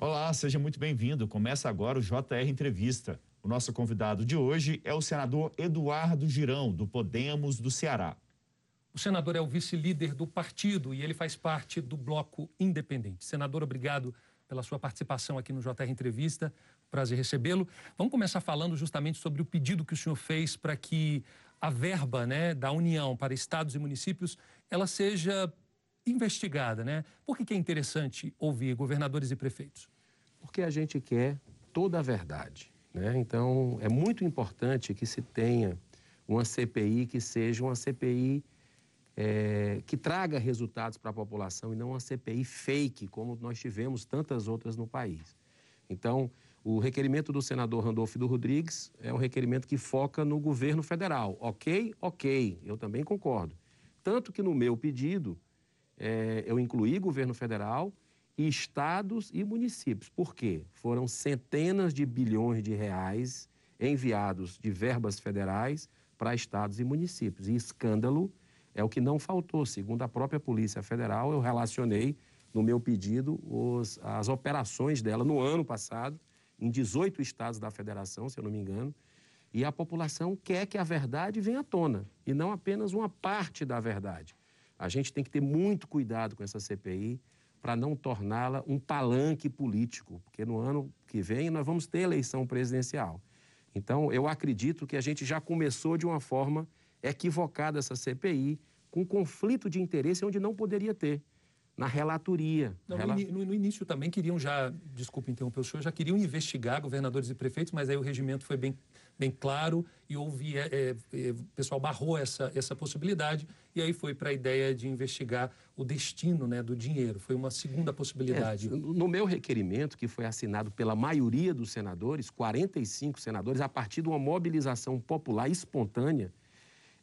Olá, seja muito bem-vindo. Começa agora o JR Entrevista. O nosso convidado de hoje é o senador Eduardo Girão, do Podemos do Ceará. O senador é o vice-líder do partido e ele faz parte do Bloco Independente. Senador, obrigado pela sua participação aqui no JR Entrevista. Prazer recebê-lo. Vamos começar falando justamente sobre o pedido que o senhor fez para que a verba né, da União para estados e municípios ela seja investigada, né? Por que, que é interessante ouvir governadores e prefeitos? Porque a gente quer toda a verdade, né? Então, é muito importante que se tenha uma CPI que seja uma CPI é, que traga resultados para a população e não uma CPI fake, como nós tivemos tantas outras no país. Então, o requerimento do senador Randolfo do Rodrigues é um requerimento que foca no governo federal. Ok? Ok, eu também concordo. Tanto que no meu pedido, é, eu incluí governo federal estados e municípios. Por quê? Foram centenas de bilhões de reais enviados de verbas federais para estados e municípios. E escândalo é o que não faltou. Segundo a própria Polícia Federal, eu relacionei no meu pedido os, as operações dela no ano passado, em 18 estados da federação, se eu não me engano, e a população quer que a verdade venha à tona, e não apenas uma parte da verdade. A gente tem que ter muito cuidado com essa CPI para não torná-la um palanque político, porque no ano que vem nós vamos ter eleição presidencial. Então, eu acredito que a gente já começou de uma forma equivocada essa CPI, com conflito de interesse onde não poderia ter na relatoria. Não, no, no, início também queriam já, desculpe interromper o senhor, já queriam investigar governadores e prefeitos, mas aí o regimento foi bem bem claro e houve, é, é, é, o pessoal barrou essa, essa possibilidade e aí foi para a ideia de investigar o destino né, do dinheiro. Foi uma segunda possibilidade. É, no meu requerimento, que foi assinado pela maioria dos senadores, 45 senadores, a partir de uma mobilização popular espontânea,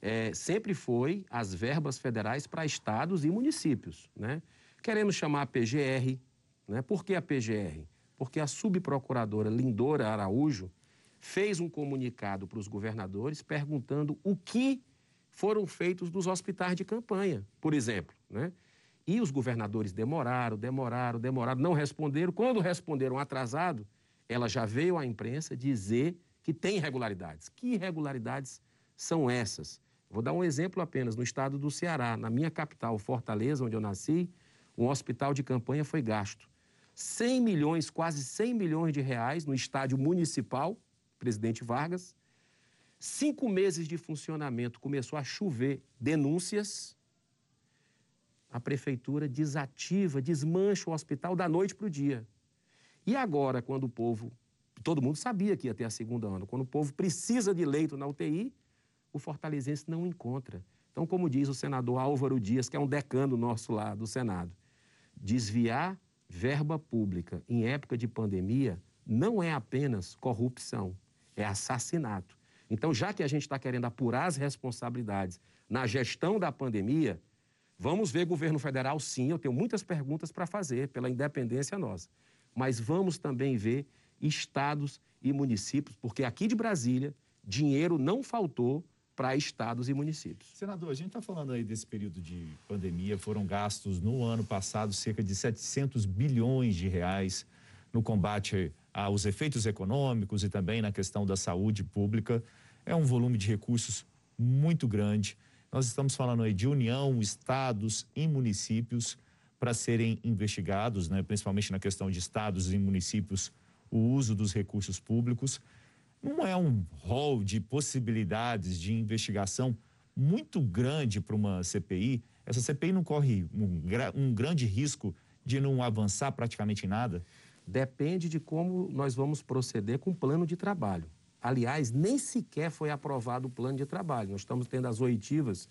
é, sempre foi as verbas federais para estados e municípios. Né? Queremos chamar a PGR. Né? Por que a PGR? Porque a subprocuradora Lindora Araújo fez um comunicado para os governadores perguntando o que foram feitos dos hospitais de campanha, por exemplo. Né? E os governadores demoraram, demoraram, demoraram, não responderam. Quando responderam atrasado, ela já veio à imprensa dizer que tem irregularidades. Que irregularidades são essas? Vou dar um exemplo apenas. No estado do Ceará, na minha capital, Fortaleza, onde eu nasci, um hospital de campanha foi gasto 100 milhões, quase 100 milhões de reais no estádio municipal presidente Vargas. Cinco meses de funcionamento, começou a chover denúncias. A prefeitura desativa, desmancha o hospital da noite para o dia. E agora, quando o povo, todo mundo sabia que ia ter a segunda onda, quando o povo precisa de leito na UTI, o fortalezense não encontra. Então, como diz o senador Álvaro Dias, que é um decano nosso lá do Senado, desviar verba pública em época de pandemia não é apenas corrupção, é assassinato. Então, já que a gente está querendo apurar as responsabilidades na gestão da pandemia, vamos ver governo federal, sim, eu tenho muitas perguntas para fazer pela independência nossa. Mas vamos também ver estados e municípios, porque aqui de Brasília, dinheiro não faltou para estados e municípios. Senador, a gente está falando aí desse período de pandemia, foram gastos no ano passado cerca de 700 bilhões de reais no combate aos efeitos econômicos e também na questão da saúde pública. É um volume de recursos muito grande. Nós estamos falando aí de União, estados e municípios para serem investigados, né, principalmente na questão de estados e municípios, o uso dos recursos públicos. Não é um rol de possibilidades de investigação muito grande para uma CPI? Essa CPI não corre um, um grande risco de não avançar praticamente em nada? Depende de como nós vamos proceder com o plano de trabalho. Aliás, nem sequer foi aprovado o plano de trabalho. Nós estamos tendo as oitivas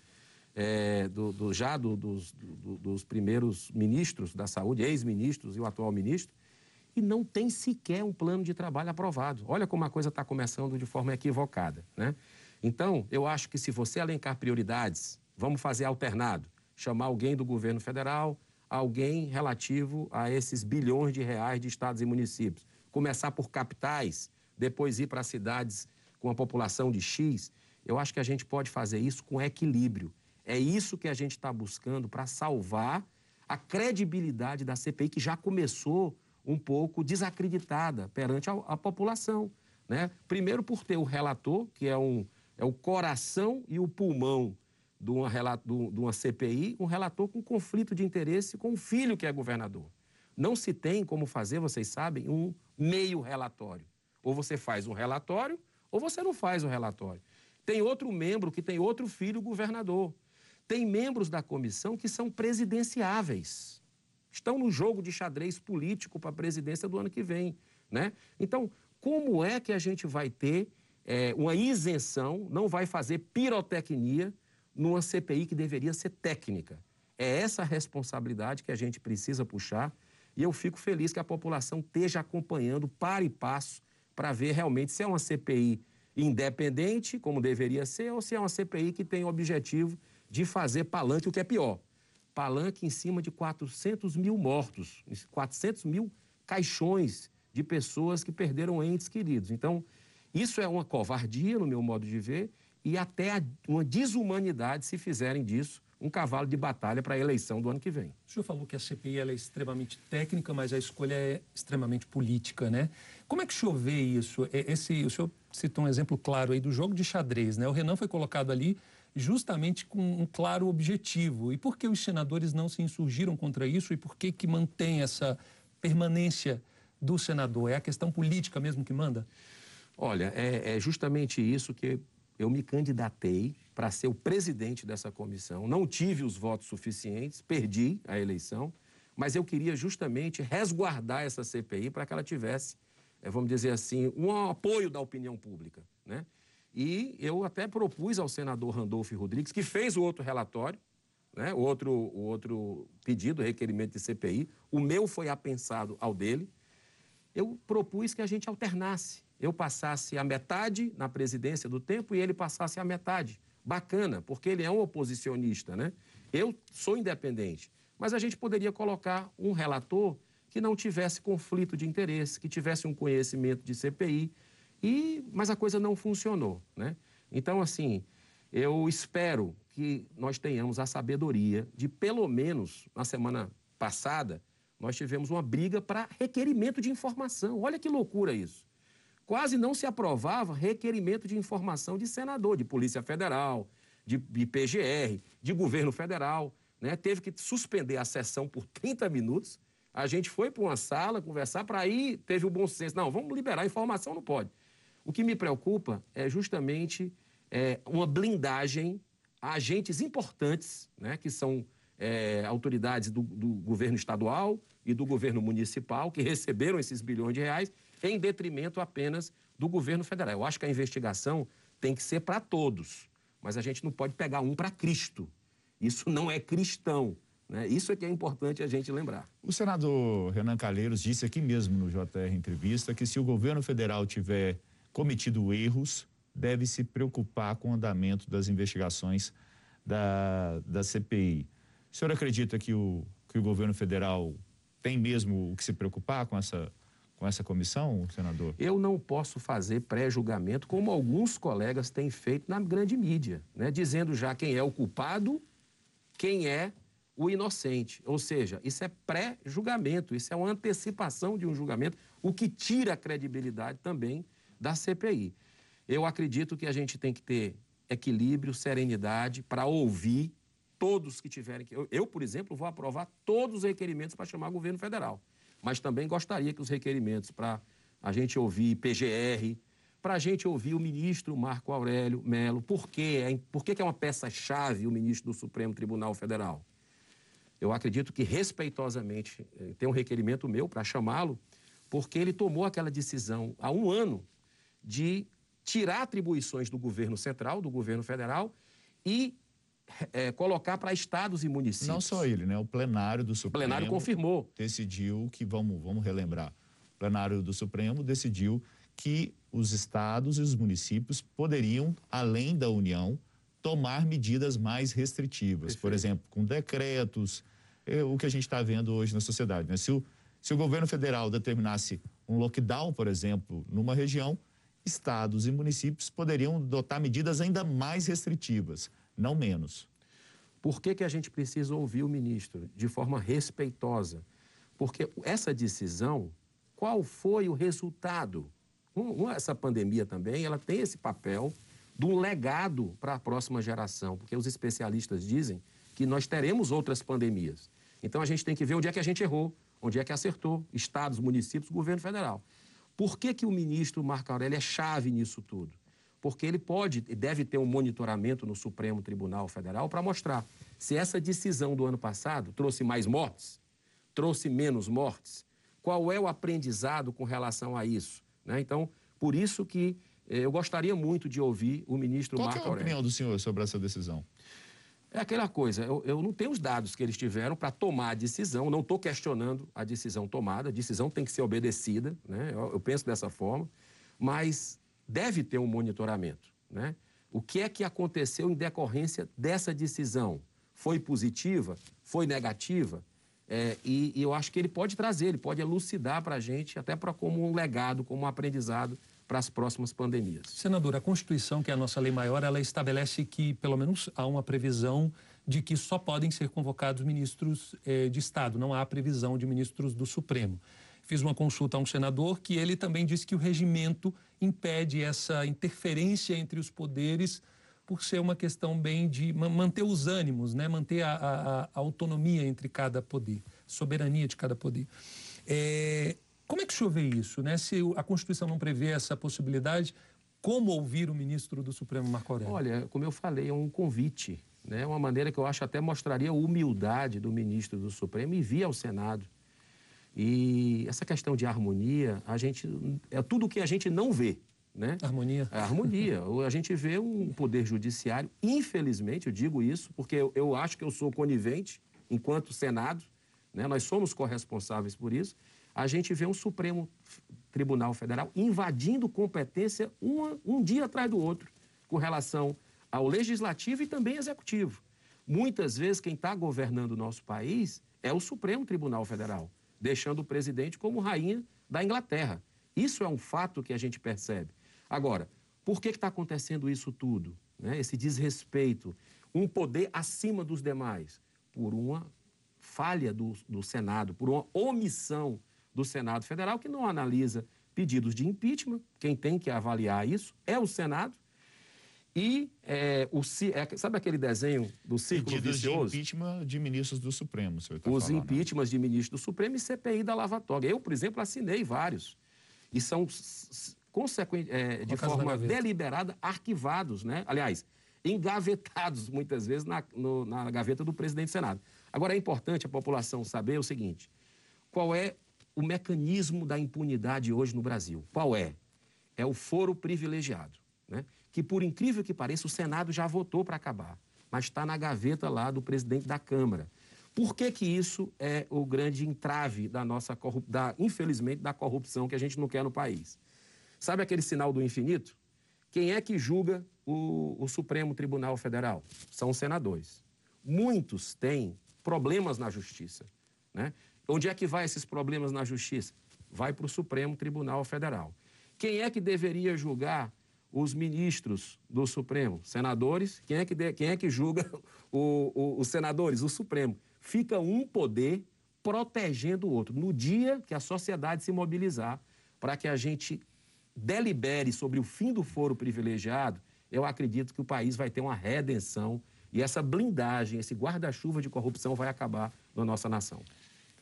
é, do, do, já do, dos, dos primeiros ministros da saúde, ex-ministros e o atual ministro, e não tem sequer um plano de trabalho aprovado. Olha como a coisa está começando de forma equivocada. Né? Então, eu acho que se você elencar prioridades, vamos fazer alternado. Chamar alguém do governo federal, alguém relativo a esses bilhões de reais de estados e municípios. Começar por capitais, depois ir para cidades com a população de X. Eu acho que a gente pode fazer isso com equilíbrio. É isso que a gente está buscando para salvar a credibilidade da CPI, que já começou um pouco desacreditada perante a, a população. Né? Primeiro por ter o relator, que é, um, é o coração e o pulmão de uma, de uma CPI, um relator com conflito de interesse com o filho que é governador. Não se tem como fazer, vocês sabem, um meio relatório. Ou você faz um relatório, ou você não faz o um relatório. Tem outro membro que tem outro filho governador. Tem membros da comissão que são presidenciáveis. Estão no jogo de xadrez político para a presidência do ano que vem. Né? Então, como é que a gente vai ter é, uma isenção, não vai fazer pirotecnia numa CPI que deveria ser técnica? É essa responsabilidade que a gente precisa puxar e eu fico feliz que a população esteja acompanhando para e passo para ver realmente se é uma CPI independente, como deveria ser, ou se é uma CPI que tem o objetivo de fazer palanque, o que é pior. Palanque em cima de 400 mil mortos, 400 mil caixões de pessoas que perderam entes queridos. Então, isso é uma covardia, no meu modo de ver, e até uma desumanidade se fizerem disso um cavalo de batalha para a eleição do ano que vem. O senhor falou que a CPI é extremamente técnica, mas a escolha é extremamente política, né? Como é que o senhor vê isso? É, esse, o senhor citou um exemplo claro aí do jogo de xadrez, né? O Renan foi colocado ali justamente com um claro objetivo. E por que os senadores não se insurgiram contra isso e por que que mantém essa permanência do senador? É a questão política mesmo que manda? Olha, é, é justamente isso que eu me candidatei para ser o presidente dessa comissão. Não tive os votos suficientes, perdi a eleição, mas eu queria justamente resguardar essa CPI para que ela tivesse, eh, vamos dizer assim, um apoio da opinião pública. Né? E eu até propus ao senador Randolfo Rodrigues, que fez o outro relatório, né? o, outro, o outro pedido, requerimento de CPI, o meu foi apensado ao dele. Eu propus que a gente alternasse eu passasse a metade na presidência do tempo e ele passasse a metade. Bacana, porque ele é um oposicionista, né? Eu sou independente, mas a gente poderia colocar um relator que não tivesse conflito de interesse, que tivesse um conhecimento de CPI, e mas a coisa não funcionou, né? Então, assim, eu espero que nós tenhamos a sabedoria de, pelo menos, na semana passada, nós tivemos uma briga para requerimento de informação. Olha que loucura isso quase não se aprovava requerimento de informação de senador, de Polícia Federal, de, de PGR, de governo federal. Né? Teve que suspender a sessão por 30 minutos. A gente foi para uma sala conversar, para aí teve o bom senso. Não, vamos liberar informação, não pode. O que me preocupa é justamente é, uma blindagem a agentes importantes, né, que são é, autoridades do, do governo estadual e do governo municipal, que receberam esses bilhões de reais em detrimento apenas do governo federal. Eu acho que a investigação tem que ser para todos, mas a gente não pode pegar um para Cristo. Isso não é cristão. Né? Isso é que é importante a gente lembrar. O senador Renan Calheiros disse aqui mesmo no JR Entrevista que se o governo federal tiver cometido erros, deve se preocupar com o andamento das investigações da, da CPI. O senhor acredita que o, que o governo federal tem mesmo o que se preocupar com essa com essa comissão, senador? Eu não posso fazer pré-julgamento, como alguns colegas têm feito na grande mídia, né? dizendo já quem é o culpado, quem é o inocente. Ou seja, isso é pré-julgamento, isso é uma antecipação de um julgamento, o que tira a credibilidade também da CPI. Eu acredito que a gente tem que ter equilíbrio, serenidade para ouvir todos que tiverem que. Eu, eu, por exemplo, vou aprovar todos os requerimentos para chamar o governo federal mas também gostaria que os requerimentos para a gente ouvir PGR, para a gente ouvir o ministro Marco Aurélio Melo, por, quê? É por que é uma peça-chave o ministro do Supremo Tribunal Federal? Eu acredito que, respeitosamente, eh, tem um requerimento meu para chamá-lo, porque ele tomou aquela decisão há um ano de tirar atribuições do governo central, do governo federal, e é, colocar para estados e municípios. Não só ele, né? O plenário do Supremo. O plenário confirmou. Decidiu que, vamos, vamos relembrar, o plenário do Supremo decidiu que os estados e os municípios poderiam, além da União, tomar medidas mais restritivas. Perfeito. Por exemplo, com decretos, é, o que a gente está vendo hoje na sociedade. Né? Se, o, se o governo federal determinasse um lockdown, por exemplo, numa região, estados e municípios poderiam adotar medidas ainda mais restritivas não menos. Por que, que a gente precisa ouvir o ministro de forma respeitosa? Porque essa decisão qual foi o resultado. Essa pandemia também, ela tem esse papel de um legado para a próxima geração, porque os especialistas dizem que nós teremos outras pandemias. Então a gente tem que ver onde é que a gente errou, onde é que acertou, estados, municípios, governo federal. Por que, que o ministro Marco Aurélio é chave nisso tudo? Porque ele pode e deve ter um monitoramento no Supremo Tribunal Federal para mostrar se essa decisão do ano passado trouxe mais mortes, trouxe menos mortes, qual é o aprendizado com relação a isso. Né? Então, por isso que eh, eu gostaria muito de ouvir o ministro qual Marco. Qual é a opinião do senhor sobre essa decisão? É aquela coisa, eu, eu não tenho os dados que eles tiveram para tomar a decisão, não estou questionando a decisão tomada, a decisão tem que ser obedecida, né? eu, eu penso dessa forma, mas deve ter um monitoramento. Né? O que é que aconteceu em decorrência dessa decisão? Foi positiva? Foi negativa? É, e, e, eu acho que ele pode trazer, ele pode elucidar para a gente, até para como um legado, como um aprendizado para as próximas pandemias. Senador, a Constituição, que é a nossa lei maior, ela estabelece que, pelo menos, há uma previsão de que só podem ser convocados ministros eh, de Estado, não há previsão de ministros do Supremo. Fiz uma consulta a um senador que ele também disse que o regimento impede essa interferência entre os poderes por ser uma questão bem de manter os ânimos, né? manter a, a, a autonomia entre cada poder, soberania de cada poder. É, como é que o senhor vê isso? Né? Se a Constituição não prevê essa possibilidade, como ouvir o ministro do Supremo, Marco Aurélio? Olha, como eu falei, é um convite, né? uma maneira que eu acho até mostraria a humildade do ministro do Supremo e via ao Senado. E essa questão de harmonia, a gente é tudo que a gente não vê. Né? Harmonia. É, harmonia. a gente vê um poder judiciário, infelizmente, eu digo isso, porque eu, eu acho que eu sou conivente enquanto Senado, né? nós somos corresponsáveis por isso a gente vê um Supremo Tribunal Federal invadindo competência uma, um dia atrás do outro com relação ao legislativo e também executivo. Muitas vezes quem está governando o nosso país é o Supremo Tribunal Federal, deixando o presidente como rainha da Inglaterra. Isso é um fato que a gente percebe. Agora, por que está acontecendo isso tudo? Né? Esse desrespeito, um poder acima dos demais, por uma falha do, do Senado, por uma omissão do Senado Federal, que não analisa pedidos de impeachment. Quem tem que avaliar isso é o Senado. E é, o, é, sabe aquele desenho do círculo Pedidos vicioso? de impeachment de ministros do Supremo, senhor tá Os falando. impeachments de ministros do Supremo e CPI da Lava Toga. Eu, por exemplo, assinei vários. E são, é, de forma deliberada, arquivados, né? Aliás, engavetados, muitas vezes, na, no, na gaveta do presidente do Senado. Agora, é importante a população saber o seguinte, qual é o mecanismo da impunidade hoje no Brasil. Qual é? É o foro privilegiado, né? Que, por incrível que pareça, o Senado já votou para acabar, mas está na gaveta lá do presidente da Câmara. Por que, que isso é o grande entrave da nossa da, infelizmente, da corrupção que a gente não quer no país? Sabe aquele sinal do infinito? Quem é que julga o, o Supremo Tribunal Federal? São os senadores. Muitos têm problemas na justiça. Né? Onde é que vai esses problemas na justiça? Vai para o Supremo Tribunal Federal. Quem é que deveria julgar os ministros do Supremo? Senadores. Quem é que, de, quem é que julga o, o, os senadores? O Supremo. Fica um poder protegendo o outro. No dia que a sociedade se mobilizar para que a gente delibere sobre o fim do foro privilegiado, eu acredito que o país vai ter uma redenção e essa blindagem, esse guarda-chuva de corrupção vai acabar na nossa nação.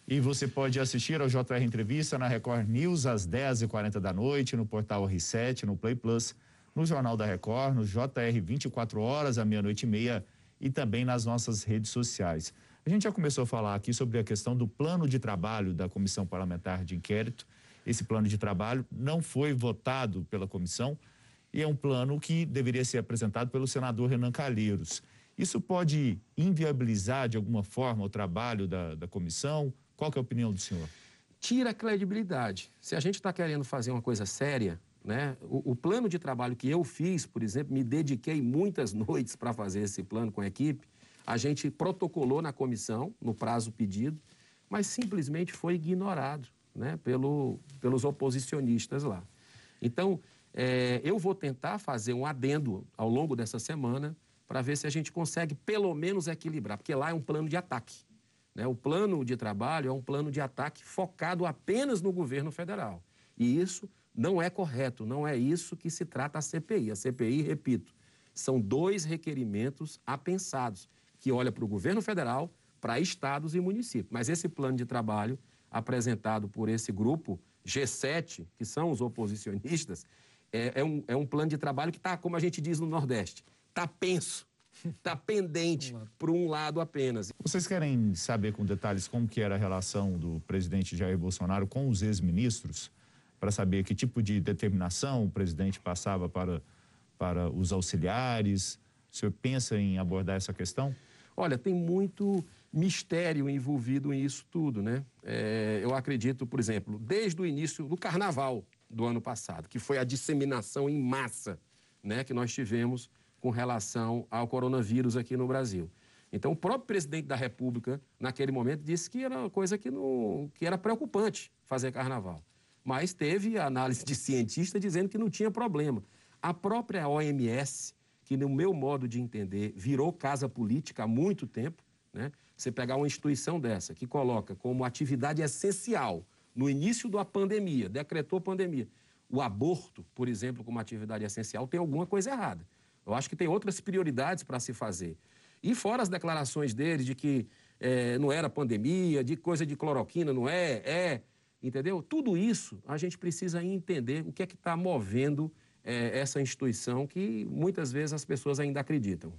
E você pode assistir ao JR Entrevista na Record News às 10h40 da noite, no portal R7, no Play Plus, no Jornal da Record, no JR 24 horas, à meia-noite e meia e também nas nossas redes sociais. A gente já começou a falar aqui sobre a questão do plano de trabalho da Comissão Parlamentar de Inquérito. Esse plano de trabalho não foi votado pela comissão e é um plano que deveria ser apresentado pelo senador Renan Calheiros. Isso pode inviabilizar de alguma forma o trabalho da, da comissão? Qual é a opinião do senhor? Tira a credibilidade. Se a gente está querendo fazer uma coisa séria, né? O, o, plano de trabalho que eu fiz, por exemplo, me dediquei muitas noites para fazer esse plano com a equipe. A gente protocolou na comissão, no prazo pedido, mas simplesmente foi ignorado né? Pelo, pelos oposicionistas lá. Então, é, eu vou tentar fazer um adendo ao longo dessa semana para ver se a gente consegue pelo menos equilibrar, porque lá é um plano de ataque. Né? O plano de trabalho é um plano de ataque focado apenas no governo federal. E isso não é correto, não é isso que se trata a CPI. A CPI, repito, são dois requerimentos apensados, que olha para o governo federal, para estados e municípios. Mas esse plano de trabalho apresentado por esse grupo G7, que são os oposicionistas, é, é, um, é um plano de trabalho que está, como a gente diz no Nordeste, está penso, está pendente para um lado apenas. Vocês querem saber com detalhes como que era a relação do presidente Jair Bolsonaro com os ex-ministros? Para saber que tipo de determinação o presidente passava para, para os auxiliares? O senhor pensa em abordar essa questão? Olha, tem muito mistério envolvido nisso tudo, né? É, eu acredito, por exemplo, desde o início do carnaval do ano passado, que foi a disseminação em massa, né, que nós tivemos com relação ao coronavírus aqui no Brasil. Então, o próprio presidente da República, naquele momento, disse que era uma coisa que, não, que era preocupante fazer carnaval. Mas teve análise de cientista dizendo que não tinha problema. A própria OMS, que, no meu modo de entender, virou casa política há muito tempo, né? Você pegar uma instituição dessa que coloca como atividade essencial no início da pandemia, decretou pandemia, o aborto, por exemplo, como atividade essencial, tem alguma coisa errada. Eu acho que tem outras prioridades para se fazer. E fora as declarações dele de que é, não era pandemia, de coisa de cloroquina, não é, é, entendeu? Tudo isso a gente precisa entender o que é que está movendo é, essa instituição que muitas vezes as pessoas ainda acreditam.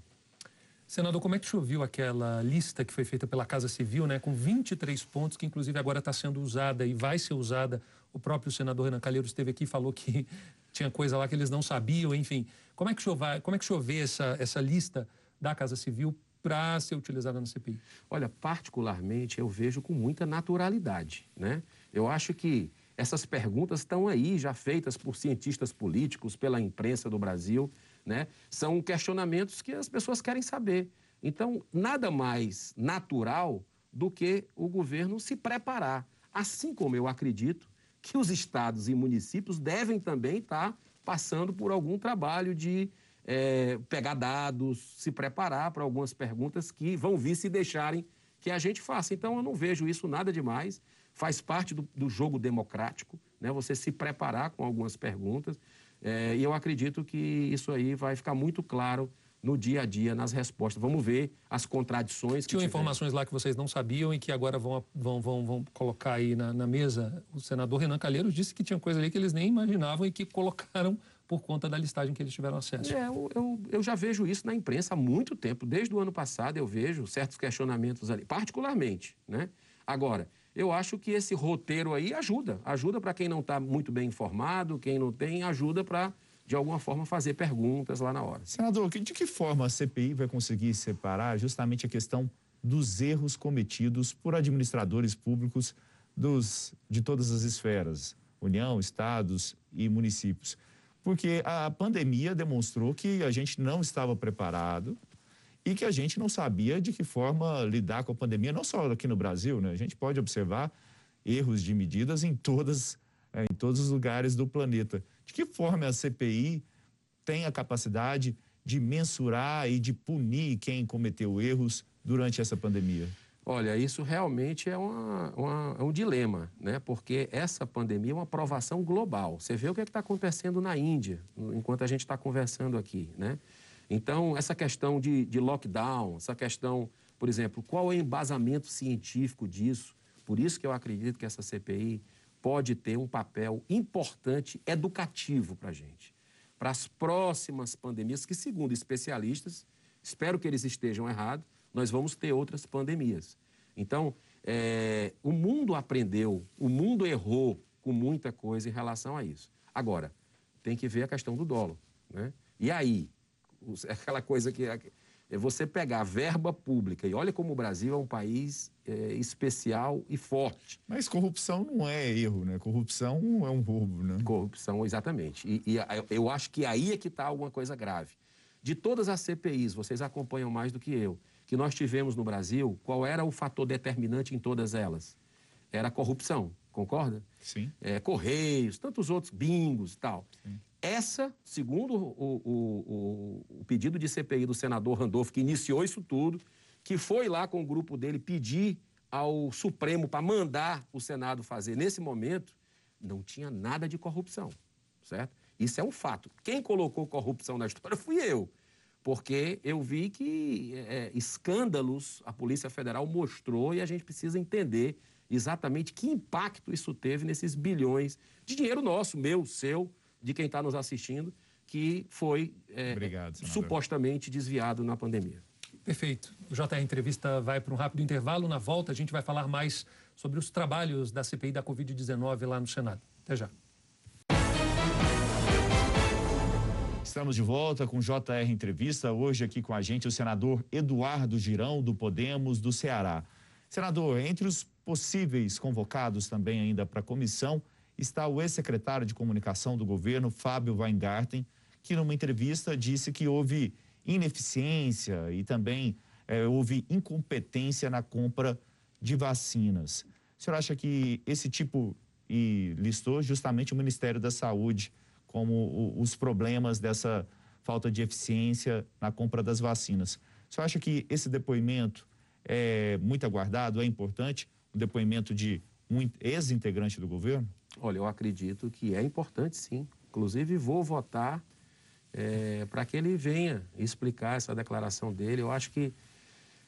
Senador, como é que choveu aquela lista que foi feita pela Casa Civil, né, com 23 pontos, que inclusive agora está sendo usada e vai ser usada? O próprio senador Renan Calheiros esteve aqui e falou que tinha coisa lá que eles não sabiam, enfim. Como é que chover, como é que chover essa, essa lista da Casa Civil para ser utilizada na CPI? Olha, particularmente eu vejo com muita naturalidade, né? Eu acho que essas perguntas estão aí já feitas por cientistas políticos, pela imprensa do Brasil. Né? São questionamentos que as pessoas querem saber. Então, nada mais natural do que o governo se preparar. Assim como eu acredito que os estados e municípios devem também estar passando por algum trabalho de é, pegar dados, se preparar para algumas perguntas que vão vir se deixarem que a gente faça. Então, eu não vejo isso nada demais. Faz parte do, do jogo democrático, né? você se preparar com algumas perguntas. É, e eu acredito que isso aí vai ficar muito claro no dia a dia, nas respostas. Vamos ver as contradições. Tinham informações lá que vocês não sabiam e que agora vão, vão, vão, vão colocar aí na, na, mesa. O senador Renan Calheiros disse que tinha coisa ali que eles nem imaginavam e que colocaram por conta da listagem que eles tiveram acesso. É, eu, eu, eu já vejo isso na imprensa há muito tempo. Desde o ano passado eu vejo certos questionamentos ali, particularmente. Né? Agora, eu acho que esse roteiro aí ajuda. Ajuda para quem não está muito bem informado, quem não tem, ajuda para, de alguma forma, fazer perguntas lá na hora. Senador, de que forma a CPI vai conseguir separar justamente a questão dos erros cometidos por administradores públicos dos, de todas as esferas, União, estados e municípios? Porque a pandemia demonstrou que a gente não estava preparado e que a gente não sabia de que forma lidar com a pandemia, não só aqui no Brasil, né? A gente pode observar erros de medidas em todas é, em todos os lugares do planeta. De que forma a CPI tem a capacidade de mensurar e de punir quem cometeu erros durante essa pandemia? Olha, isso realmente é, uma, uma, é um dilema, né? Porque essa pandemia é uma provação global. Você vê o que é está acontecendo na Índia, enquanto a gente está conversando aqui, né? Então, essa questão de, de lockdown, essa questão, por exemplo, qual é o embasamento científico disso? Por isso que eu acredito que essa CPI pode ter um papel importante educativo para a gente. Para as próximas pandemias, que, segundo especialistas, espero que eles estejam errados, nós vamos ter outras pandemias. Então, é, o mundo aprendeu, o mundo errou com muita coisa em relação a isso. Agora, tem que ver a questão do dolo. Né? E aí, aquela coisa que é, é você pegar a verba pública, e olha como o Brasil é um país é, especial e forte. Mas corrupção não é erro, né? Corrupção é um roubo, né? Corrupção, exatamente. E, e eu acho que aí é que está alguma coisa grave. De todas as CPIs, vocês acompanham mais do que eu, que nós tivemos no Brasil, qual era o fator determinante em todas elas? Era a corrupção, concorda? Sim. É, Correios, tantos outros, bingos e tal. Sim. Essa, segundo o, o, o, o, pedido de CPI do senador Randolfo, que iniciou isso tudo, que foi lá com o grupo dele pedir ao Supremo para mandar o Senado fazer nesse momento, não tinha nada de corrupção, certo? Isso é um fato. Quem colocou corrupção na história fui eu, porque eu vi que é, escândalos a Polícia Federal mostrou e a gente precisa entender exatamente que impacto isso teve nesses bilhões de dinheiro nosso, meu, seu, de quem está nos assistindo, que foi é, Obrigado, supostamente desviado na pandemia. Perfeito. O JR Entrevista vai para um rápido intervalo. Na volta, a gente vai falar mais sobre os trabalhos da CPI da Covid-19 lá no Senado. Até já. Estamos de volta com JR Entrevista. Hoje aqui com a gente o senador Eduardo Girão, do Podemos, do Ceará. Senador, entre os possíveis convocados também ainda para a comissão está o ex-secretário de comunicação do governo, Fábio Weingarten, que numa entrevista disse que houve ineficiência e também é, houve incompetência na compra de vacinas. O senhor acha que esse tipo, e listou justamente o Ministério da Saúde como o, os problemas dessa falta de eficiência na compra das vacinas. O senhor acha que esse depoimento é muito aguardado, é importante, o depoimento de um ex-integrante do governo? Olha, eu acredito que é importante sim. Inclusive, vou votar é, para que ele venha explicar essa declaração dele. Eu acho que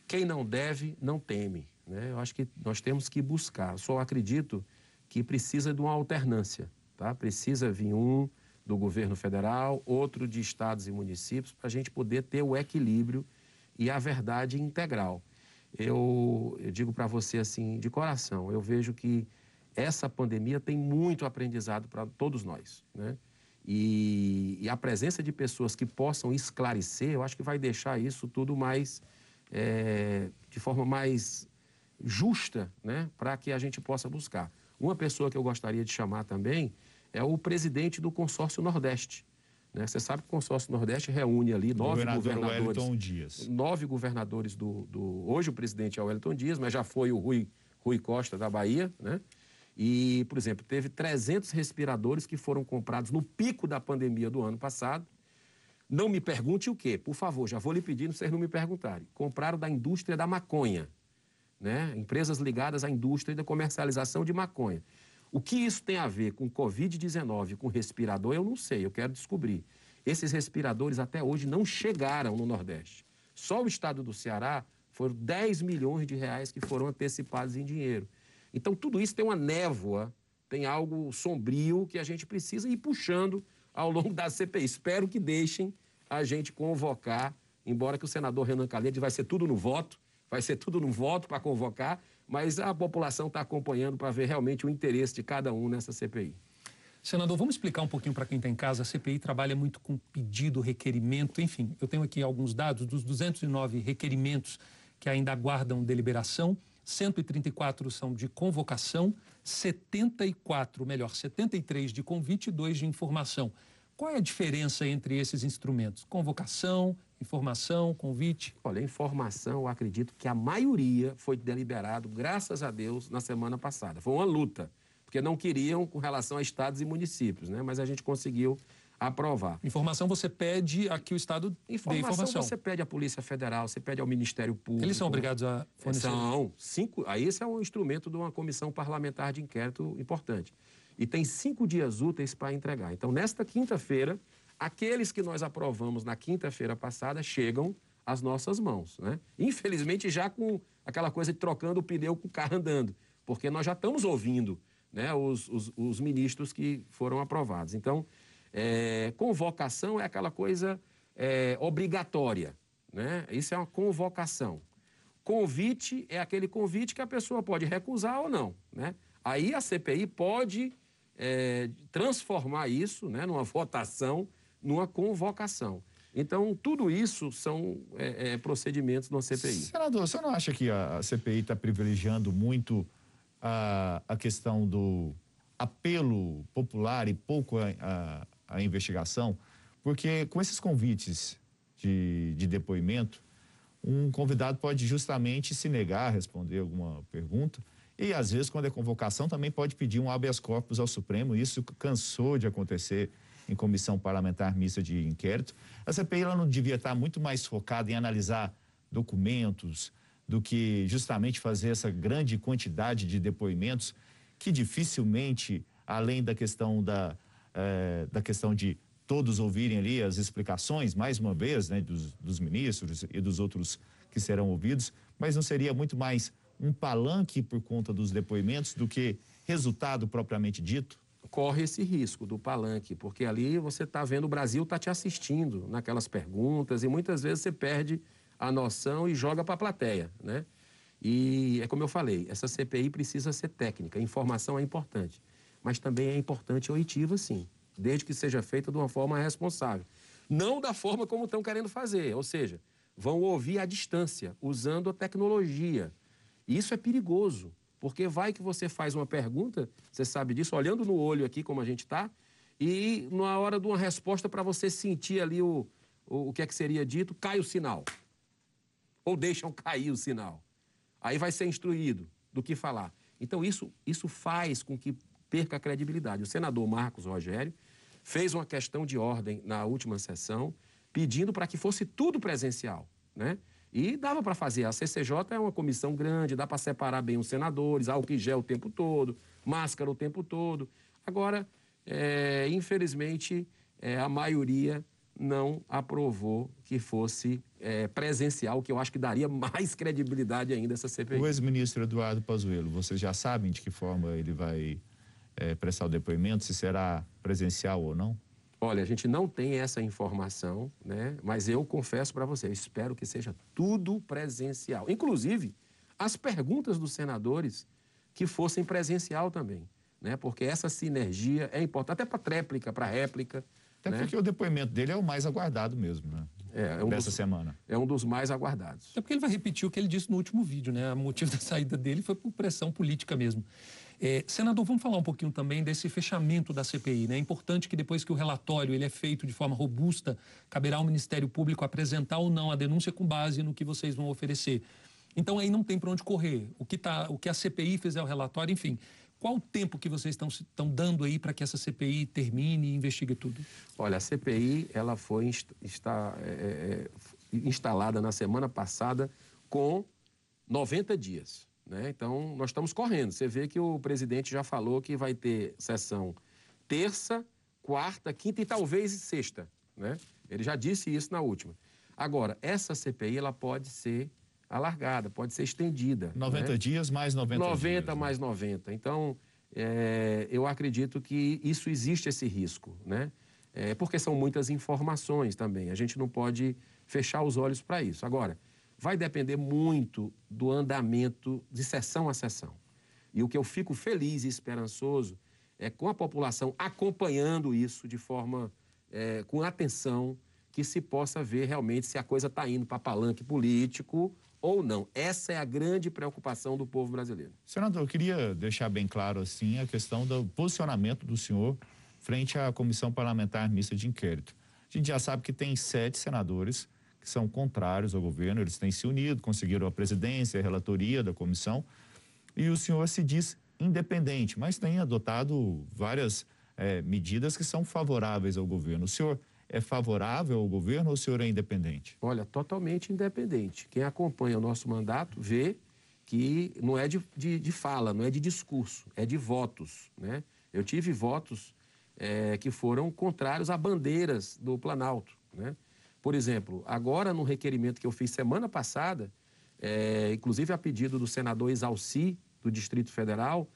quem não deve, não teme. Né? Eu acho que nós temos que buscar. Só acredito que precisa de uma alternância. Tá? Precisa vir um do governo federal, outro de estados e municípios, para a gente poder ter o equilíbrio e a verdade integral. Eu, eu digo para você assim, de coração, eu vejo que essa pandemia tem muito aprendizado para todos nós. Né? E, e, a presença de pessoas que possam esclarecer, eu acho que vai deixar isso tudo mais, é, de forma mais justa, né, para que a gente possa buscar. Uma pessoa que eu gostaria de chamar também é o presidente do consórcio Nordeste. Né? Você sabe que o consórcio Nordeste reúne ali nove governadores. Dias. Nove governadores do, do. Hoje o presidente é o Wellington Dias, mas já foi o Rui, Rui Costa da Bahia, né? E, por exemplo, teve 300 respiradores que foram comprados no pico da pandemia do ano passado. Não me pergunte o quê, por favor, já vou lhe pedindo vocês não me perguntarem. Compraram da indústria da maconha, né? Empresas ligadas à indústria da comercialização de maconha. O que isso tem a ver com Covid-19, com respirador, eu não sei, eu quero descobrir. Esses respiradores até hoje não chegaram no Nordeste. Só o estado do Ceará foram 10 milhões de reais que foram antecipados em dinheiro. Então, tudo isso tem uma névoa, tem algo sombrio que a gente precisa ir puxando ao longo da CPI. Espero que deixem a gente convocar, embora que o senador Renan Calheiros vai ser tudo no voto, vai ser tudo no voto para convocar, mas a população está acompanhando para ver realmente o interesse de cada um nessa CPI. Senador, vamos explicar um pouquinho para quem está em casa. A CPI trabalha muito com pedido, requerimento, enfim. Eu tenho aqui alguns dados dos 209 requerimentos que ainda aguardam deliberação. 134 são de convocação, 74, melhor, 73 de convite e 2 de informação. Qual é a diferença entre esses instrumentos? Convocação, informação, convite? Olha, informação, eu acredito que a maioria foi deliberado, graças a Deus, na semana passada. Foi uma luta, porque não queriam com relação a estados e municípios, né? Mas a gente conseguiu aprovar. Informação você pede a que o Estado informação dê informação. você pede à Polícia Federal, você pede ao Ministério Público. Eles são obrigados a fornecer? São. Cinco, aí esse é um instrumento de uma comissão parlamentar de inquérito importante. E tem cinco dias úteis para entregar. Então, nesta quinta-feira, aqueles que nós aprovamos na quinta-feira passada chegam às nossas mãos. Né? Infelizmente, já com aquela coisa de trocando o pneu com o carro andando, porque nós já estamos ouvindo né, os, os, os ministros que foram aprovados. Então, é, convocação é aquela coisa é, obrigatória, né? Isso é uma convocação. Convite é aquele convite que a pessoa pode recusar ou não, né? Aí a CPI pode é, transformar isso, né, numa votação, numa convocação. Então, tudo isso são é, é, procedimentos da CPI. Senador, você não acha que a CPI está privilegiando muito a, a questão do apelo popular e pouco a, a, a investigação, porque com esses convites de, de depoimento, um convidado pode justamente se negar a responder alguma pergunta. E, às vezes, quando é convocação, também pode pedir um habeas corpus ao Supremo. Isso cansou de acontecer em comissão parlamentar mista de inquérito. A CPI ela não devia estar muito mais focada em analisar documentos, do que justamente fazer essa grande quantidade de depoimentos que dificilmente, além da questão da, eh, da questão de todos ouvirem ali as explicações, mais uma vez, né, dos, dos ministros e dos outros que serão ouvidos, mas não seria muito mais um palanque por conta dos depoimentos do que resultado propriamente dito? Corre esse risco do palanque, porque ali você está vendo o Brasil está te assistindo naquelas perguntas e muitas vezes você perde a noção e joga para a plateia, né? E é como eu falei, essa CPI precisa ser técnica, informação é importante, mas também é importante oitiva, sim, desde que seja feita de uma forma responsável. Não da forma como estão querendo fazer, ou seja, vão ouvir à distância, usando a tecnologia. E isso é perigoso, porque vai que você faz uma pergunta, você sabe disso, olhando no olho aqui como a gente está, e na hora de uma resposta para você sentir ali o, o, o que é que seria dito, cai o sinal. Ou deixam cair o sinal. Aí vai ser instruído do que falar. Então, isso, isso faz com que perca a credibilidade. O senador Marcos Rogério fez uma questão de ordem na última sessão, pedindo para que fosse tudo presencial, né? E dava para fazer. A CCJ é uma comissão grande, dá para separar bem os senadores, álcool em gel o tempo todo, máscara o tempo todo. Agora, é, infelizmente, é, a maioria não aprovou que fosse é, presencial, que eu acho que daria mais credibilidade ainda essa CPI. O ex-ministro Eduardo Pazuello, vocês já sabem de que forma ele vai é, prestar o depoimento, se será presencial ou não? Olha, a gente não tem essa informação, né? Mas eu confesso para você, eu espero que seja tudo presencial. Inclusive, as perguntas dos senadores que fossem presencial também, né? Porque essa sinergia é importante, até para tréplica, para réplica. Até né? porque o depoimento dele é o mais aguardado mesmo, né? É, é um Dessa dos, semana. É um dos mais aguardados. É porque ele vai repetir o que ele disse no último vídeo, né? O motivo da saída dele foi por pressão política mesmo. É, senador, vamos falar um pouquinho também desse fechamento da CPI. Né? É importante que depois que o relatório ele é feito de forma robusta, caberá ao Ministério Público apresentar ou não a denúncia com base no que vocês vão oferecer. Então aí não tem para onde correr. O que, tá, o que a CPI fizer o relatório, enfim. Qual o tempo que vocês estão, dando aí para que essa CPI termine e investigue tudo? Olha, a CPI ela foi está, é, é, instalada na semana passada com 90 dias. Né? Então, nós estamos correndo. Você vê que o presidente já falou que vai ter sessão terça, quarta, quinta e talvez sexta. Né? Ele já disse isso na última. Agora, essa CPI ela pode ser alargada, pode ser estendida. 90 né? dias mais 90 90 dias. 90 né? mais 90. Então, é, eu acredito que isso existe esse risco, né? É, porque são muitas informações também. A gente não pode fechar os olhos para isso. Agora, vai depender muito do andamento de sessão a sessão. E o que eu fico feliz e esperançoso é com a população acompanhando isso de forma é, com atenção, que se possa ver realmente se a coisa está indo para palanque político ou não. Essa é a grande preocupação do povo brasileiro. Senador, eu queria deixar bem claro assim a questão do posicionamento do senhor frente à comissão parlamentar mista de inquérito. A gente já sabe que tem sete senadores que são contrários ao governo, eles têm se unido, conseguiram a presidência, a relatoria da comissão, e o senhor se diz independente, mas tem adotado várias é, medidas que são favoráveis ao governo. O senhor é favorável ao governo ou o senhor é independente? Olha, totalmente independente. Quem acompanha o nosso mandato vê que não é de, de, de fala, não é de discurso, é de votos. Né? Eu tive votos é, que foram contrários a bandeiras do Planalto. Né? Por exemplo, agora no requerimento que eu fiz semana passada, é, inclusive a pedido do senador Exalci, do Distrito Federal,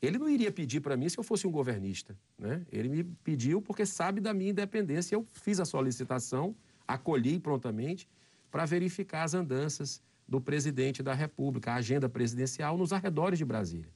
ele não iria pedir para mim se eu fosse um governista. Né? Ele me pediu porque sabe da minha independência. Eu fiz a solicitação, acolhi prontamente para verificar as andanças do presidente da República, a agenda presidencial nos arredores de Brasília.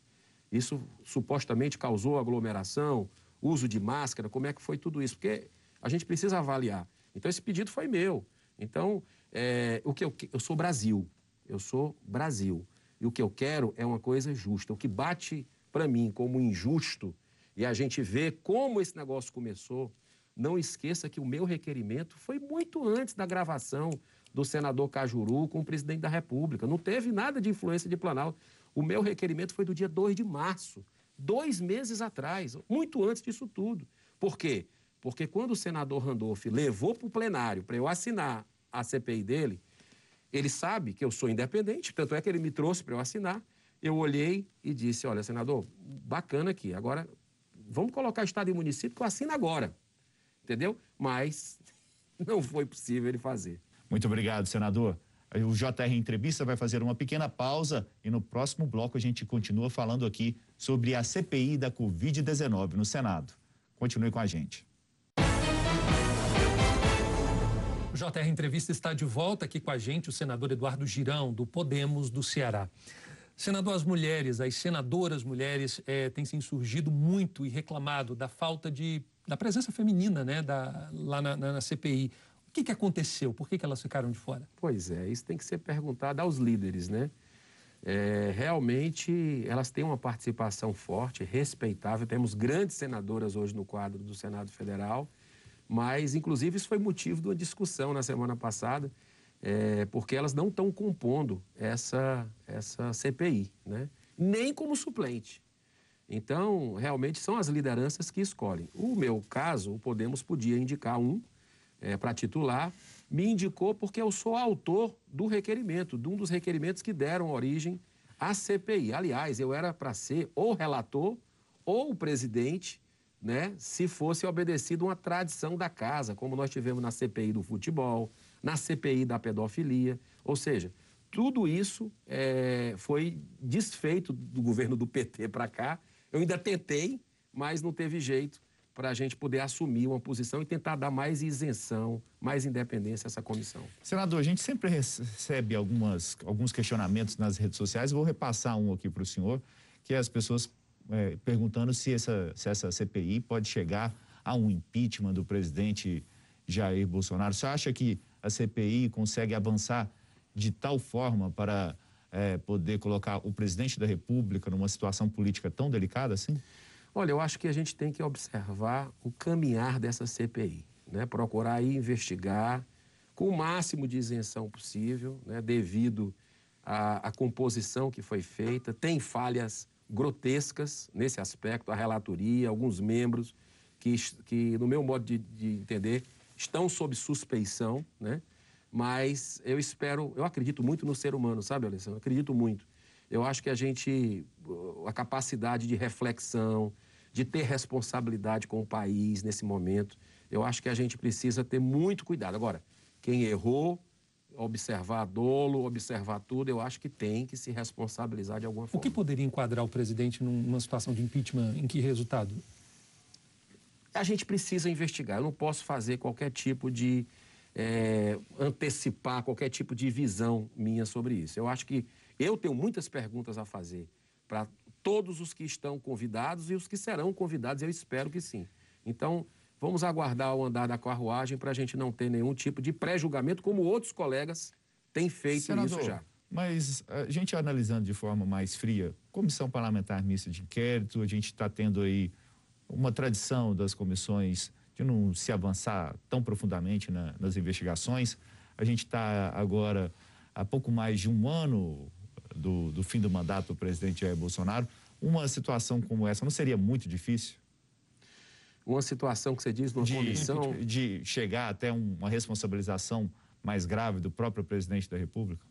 Isso supostamente causou aglomeração, uso de máscara, como é que foi tudo isso? Porque a gente precisa avaliar. Então, esse pedido foi meu. Então, é, o que eu, eu sou Brasil. Eu sou Brasil. E o que eu quero é uma coisa justa. O que bate para mim como injusto, e a gente vê como esse negócio começou, não esqueça que o meu requerimento foi muito antes da gravação do senador Cajuru com o presidente da República. Não teve nada de influência de Planalto. O meu requerimento foi do dia 2 de março, dois meses atrás, muito antes disso tudo. Por quê? Porque quando o senador Randolph levou para o plenário para eu assinar a CPI dele, Ele sabe que eu sou independente, tanto é que ele me trouxe para eu assinar. Eu olhei e disse: Olha, senador, bacana aqui. Agora, vamos colocar Estado e município que eu assino agora. Entendeu? Mas não foi possível ele fazer. Muito obrigado, senador. O JR Entrevista vai fazer uma pequena pausa e no próximo bloco a gente continua falando aqui sobre a CPI da Covid-19 no Senado. Continue com a gente. JR Entrevista está de volta aqui com a gente, o senador Eduardo Girão, do Podemos do Ceará. Senador, as mulheres, as senadoras mulheres é, têm se insurgido muito e reclamado da falta de da presença feminina né, da, lá na, na, na CPI. O que, que aconteceu? Por que, que elas ficaram de fora? Pois é, isso tem que ser perguntado aos líderes, né? É, realmente elas têm uma participação forte, respeitável. Temos grandes senadoras hoje no quadro do Senado Federal, mas inclusive isso foi motivo de uma discussão na semana passada, é, porque elas não estão compondo essa, essa CPI, né? nem como suplente. Então, realmente são as lideranças que escolhem. O meu caso, o Podemos podia indicar um é, para titular, me indicou porque eu sou autor do requerimento, de um dos requerimentos que deram origem à CPI. Aliás, eu era para ser ou relator ou presidente, né, se fosse obedecido uma tradição da casa, como nós tivemos na CPI do futebol, na CPI da pedofilia. Ou seja, tudo isso é, foi desfeito do governo do PT para cá. Eu ainda tentei, mas não teve jeito para a gente poder assumir uma posição e tentar dar mais isenção, mais independência a essa comissão. Senador, a gente sempre recebe algumas, alguns questionamentos nas redes sociais, vou repassar um aqui para o senhor, que as pessoas é, perguntando se essa, se essa CPI pode chegar a um impeachment do presidente Jair Bolsonaro. Você acha que a CPI consegue avançar de tal forma para é, poder colocar o presidente da República numa situação política tão delicada assim? Olha, eu acho que a gente tem que observar o caminhar dessa CPI, né? procurar investigar com o máximo de isenção possível, né? devido à, à composição que foi feita. Tem falhas grotescas nesse aspecto, a relatoria, alguns membros que, que no meu modo de, de entender, estão sob suspeição, né? Mas eu espero, eu acredito muito no ser humano, sabe, Alessandro? Eu acredito muito. Eu acho que a gente, a capacidade de reflexão, de ter responsabilidade com o país nesse momento, eu acho que a gente precisa ter muito cuidado. Agora, quem errou, observar dolo, observar tudo, eu acho que tem que se responsabilizar de alguma forma. O que poderia enquadrar o presidente numa situação de impeachment? Em que resultado? A gente precisa investigar. Eu não posso fazer qualquer tipo de. É, antecipar qualquer tipo de visão minha sobre isso. Eu acho que eu tenho muitas perguntas a fazer para todos os que estão convidados e os que serão convidados, eu espero que sim. Então, vamos aguardar o andar da carruagem para a gente não ter nenhum tipo de pré-julgamento, como outros colegas têm feito Senador, isso já. Mas a gente analisando de forma mais fria, comissão parlamentar mista de inquérito, a gente está tendo aí uma tradição das comissões de não se avançar tão profundamente na, nas investigações. A gente está agora há pouco mais de um ano do, do fim do mandato do presidente Jair Bolsonaro, uma situação como essa não seria muito difícil? Uma situação que você diz numa de, comissão... De chegar até uma responsabilização mais grave do próprio presidente da República?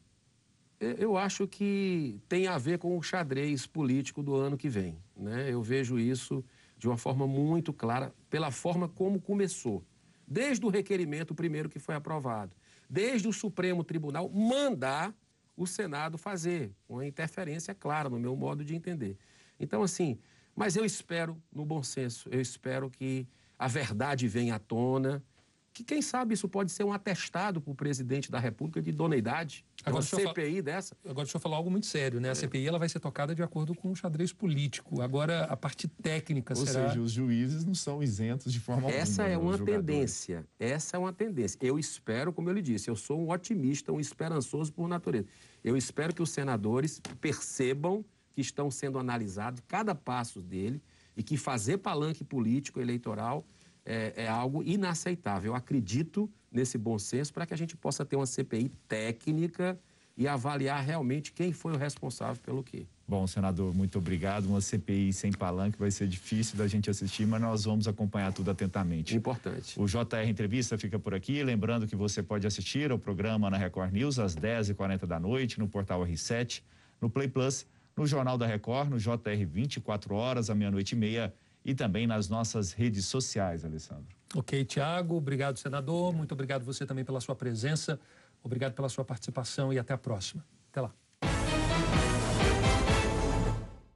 Eu acho que tem a ver com o xadrez político do ano que vem. Né? Eu vejo isso de uma forma muito clara, pela forma como começou. Desde o requerimento primeiro que foi aprovado, desde o Supremo Tribunal mandar o Senado fazer, uma interferência clara no meu modo de entender. Então, assim, mas eu espero, no bom senso, eu espero que a verdade venha à tona, que quem sabe isso pode ser um atestado para o presidente da República de idoneidade. Agora, uma CPI dessa. Agora, deixa eu falar algo muito sério, né? A é. CPI ela vai ser tocada de acordo com o xadrez político. Agora, a parte técnica Ou será... seja, os juízes não são isentos de forma Essa alguma. é uma tendência. Essa é uma tendência. Eu espero, como eu lhe disse, eu sou um otimista, um esperançoso por natureza. Eu espero que os senadores percebam que estão sendo analisados cada passo dele e que fazer palanque político eleitoral é, é algo inaceitável. Eu acredito nesse bom senso para que a gente possa ter uma CPI técnica e avaliar realmente quem foi o responsável pelo quê. Bom, senador, muito obrigado. Uma CPI sem palanque vai ser difícil da gente assistir, mas nós vamos acompanhar tudo atentamente. Importante. O JR Entrevista fica por aqui. Lembrando que você pode assistir ao programa na Record News às 10h40 da noite, no portal R7, no Play Plus, no Jornal da Record, no JR 24 horas, à meia-noite e meia e também nas nossas redes sociais, Alessandro. Ok, Tiago. Obrigado, senador. Muito obrigado você também pela sua presença. Obrigado pela sua participação e até a próxima. Até lá.